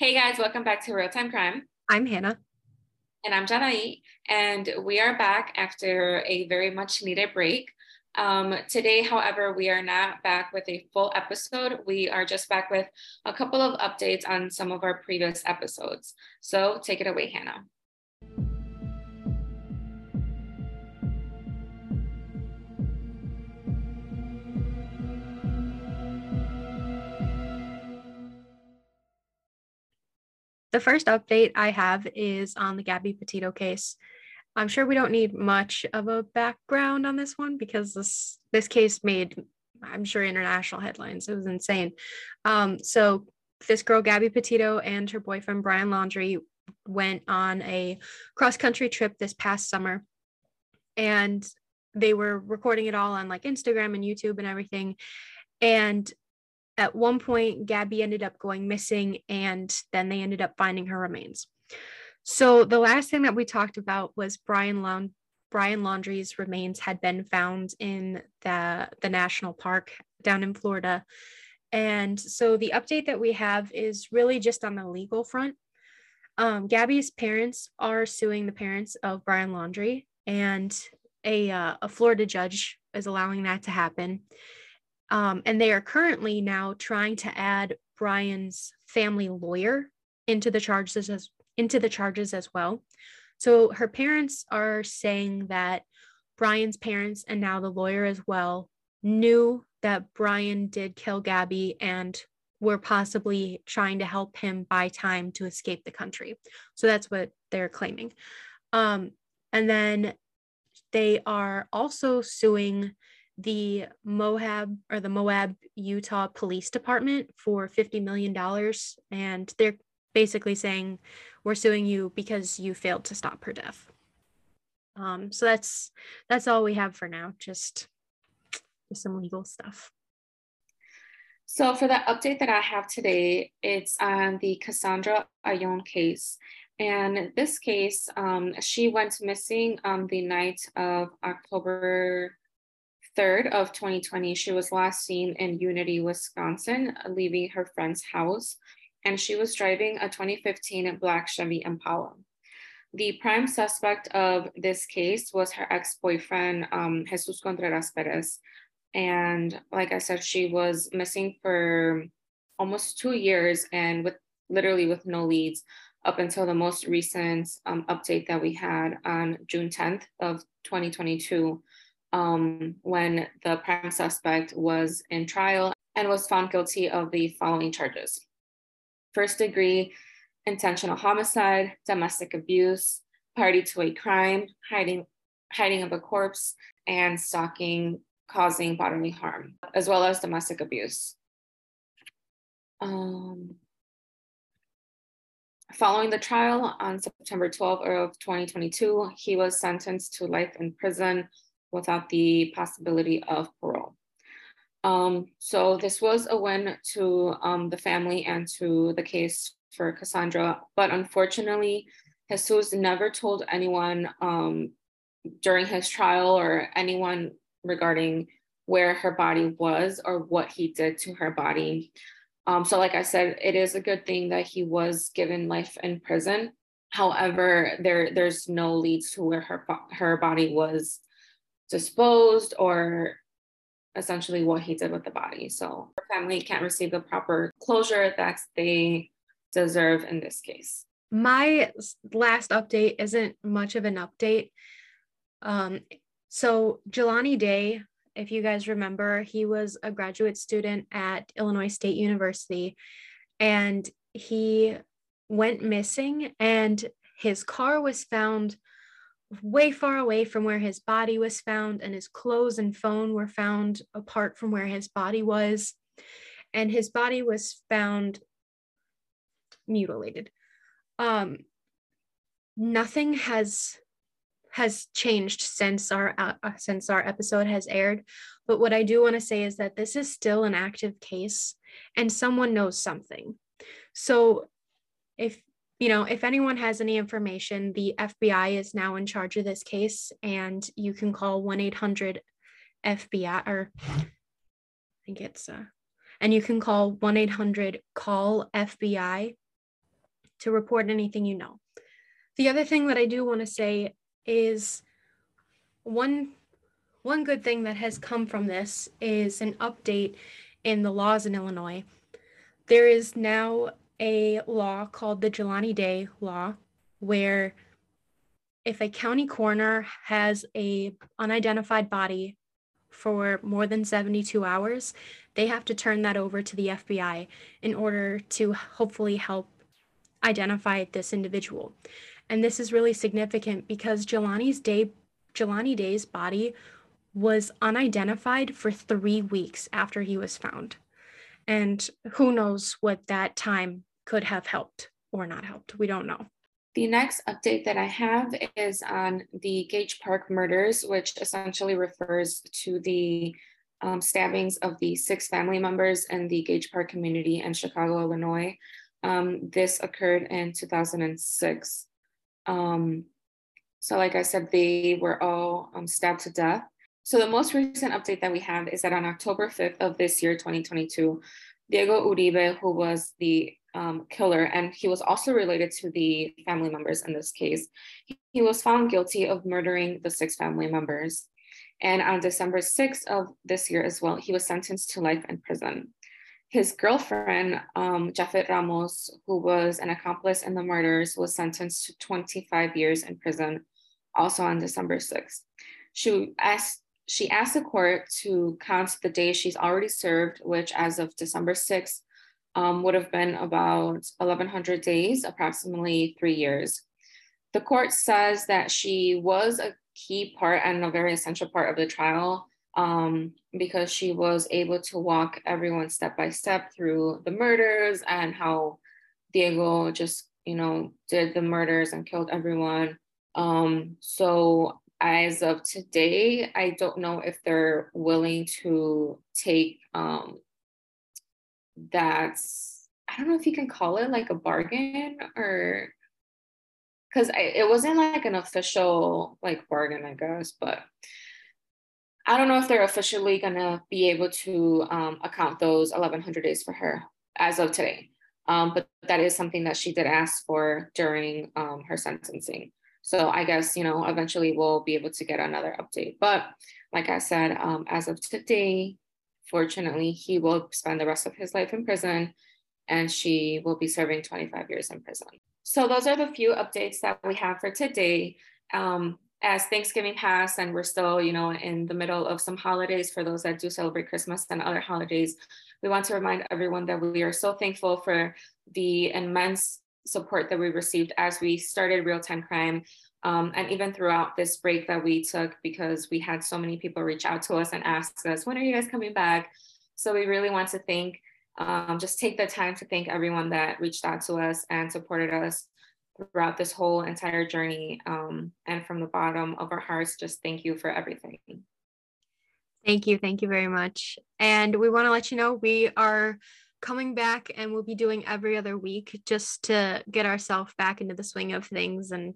Hey guys, welcome back to Real Time Crime. I'm Hannah. And I'm Janai, and we are back after a very much needed break. Um, today, however, we are not back with a full episode. We are just back with a couple of updates on some of our previous episodes. So take it away, Hannah. The first update I have is on the Gabby Petito case. I'm sure we don't need much of a background on this one because this this case made, I'm sure, international headlines. It was insane. Um, so this girl Gabby Petito and her boyfriend Brian Laundrie went on a cross country trip this past summer, and they were recording it all on like Instagram and YouTube and everything. And at one point, Gabby ended up going missing, and then they ended up finding her remains. So the last thing that we talked about was Brian Laund- Brian Laundrie's remains had been found in the the national park down in Florida. And so the update that we have is really just on the legal front. Um, Gabby's parents are suing the parents of Brian Laundrie, and a, uh, a Florida judge is allowing that to happen. Um, and they are currently now trying to add Brian's family lawyer into the charges as into the charges as well. So her parents are saying that Brian's parents and now the lawyer as well knew that Brian did kill Gabby and were possibly trying to help him buy time to escape the country. So that's what they're claiming. Um, and then they are also suing the Moab or the Moab, Utah Police Department for $50 million. And they're basically saying, we're suing you because you failed to stop her death. Um, so that's that's all we have for now. Just, just some legal stuff. So for the update that I have today, it's on the Cassandra Ayon case. And this case, um, she went missing on the night of October 3rd of 2020, she was last seen in Unity, Wisconsin, leaving her friend's house, and she was driving a 2015 black Chevy Impala. The prime suspect of this case was her ex-boyfriend, um, Jesus Contreras Perez. And like I said, she was missing for almost two years and with literally with no leads up until the most recent um, update that we had on June 10th of 2022 um, when the prime suspect was in trial and was found guilty of the following charges first degree intentional homicide, domestic abuse, party to a crime, hiding, hiding of a corpse, and stalking causing bodily harm, as well as domestic abuse. Um, following the trial on September 12 of 2022, he was sentenced to life in prison without the possibility of parole. Um, so this was a win to um, the family and to the case for Cassandra, but unfortunately, Jesus never told anyone um, during his trial or anyone regarding where her body was or what he did to her body. Um, so, like I said, it is a good thing that he was given life in prison. However, there there's no leads to where her her body was disposed or essentially what he did with the body. So her family can't receive the proper closure that they deserve in this case. My last update isn't much of an update. Um, so Jelani Day, if you guys remember, he was a graduate student at Illinois State University and he went missing and his car was found way far away from where his body was found, and his clothes and phone were found apart from where his body was. And his body was found mutilated. Um, nothing has has changed since our uh, since our episode has aired but what i do want to say is that this is still an active case and someone knows something so if you know, if anyone has any information, the FBI is now in charge of this case, and you can call 1 800 FBI, or I think it's, uh, and you can call 1 800 call FBI to report anything you know. The other thing that I do want to say is one one good thing that has come from this is an update in the laws in Illinois. There is now a law called the Jelani Day law where if a county coroner has a unidentified body for more than 72 hours, they have to turn that over to the FBI in order to hopefully help identify this individual. And this is really significant because Jelani's day Jelani Day's body was unidentified for 3 weeks after he was found. And who knows what that time could have helped or not helped. We don't know. The next update that I have is on the Gage Park murders, which essentially refers to the um, stabbings of the six family members in the Gage Park community in Chicago, Illinois. Um, this occurred in 2006. Um, so, like I said, they were all um, stabbed to death. So, the most recent update that we have is that on October 5th of this year, 2022, Diego Uribe, who was the um, killer, and he was also related to the family members in this case. He was found guilty of murdering the six family members. And on December 6th of this year as well, he was sentenced to life in prison. His girlfriend, um, Jafeth Ramos, who was an accomplice in the murders, was sentenced to 25 years in prison, also on December 6th. She asked, she asked the court to count the days she's already served, which as of December 6th um, would have been about 1,100 days, approximately three years. The court says that she was a key part and a very essential part of the trial um, because she was able to walk everyone step by step through the murders and how Diego just, you know, did the murders and killed everyone. Um, so as of today, I don't know if they're willing to take um, that's I don't know if you can call it like a bargain or because it wasn't like an official like bargain, I guess, but I don't know if they're officially gonna be able to um, account those 1100 days for her as of today. Um, but that is something that she did ask for during um, her sentencing. So I guess, you know, eventually we'll be able to get another update. But like I said, um, as of today, Fortunately, he will spend the rest of his life in prison and she will be serving 25 years in prison. So, those are the few updates that we have for today. Um, as Thanksgiving passed and we're still, you know, in the middle of some holidays for those that do celebrate Christmas and other holidays, we want to remind everyone that we are so thankful for the immense support that we received as we started real time crime um, and even throughout this break that we took, because we had so many people reach out to us and ask us, when are you guys coming back? So we really want to thank, um, just take the time to thank everyone that reached out to us and supported us throughout this whole entire journey. Um, and from the bottom of our hearts, just thank you for everything. Thank you. Thank you very much. And we want to let you know we are coming back and we'll be doing every other week just to get ourselves back into the swing of things and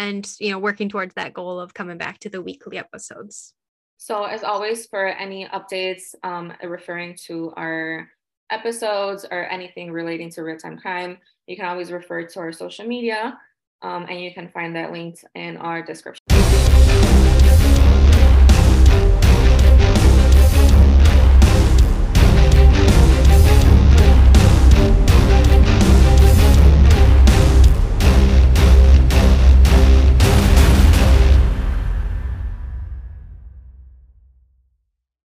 and you know working towards that goal of coming back to the weekly episodes. So as always for any updates um, referring to our episodes or anything relating to real-time crime you can always refer to our social media um, and you can find that linked in our description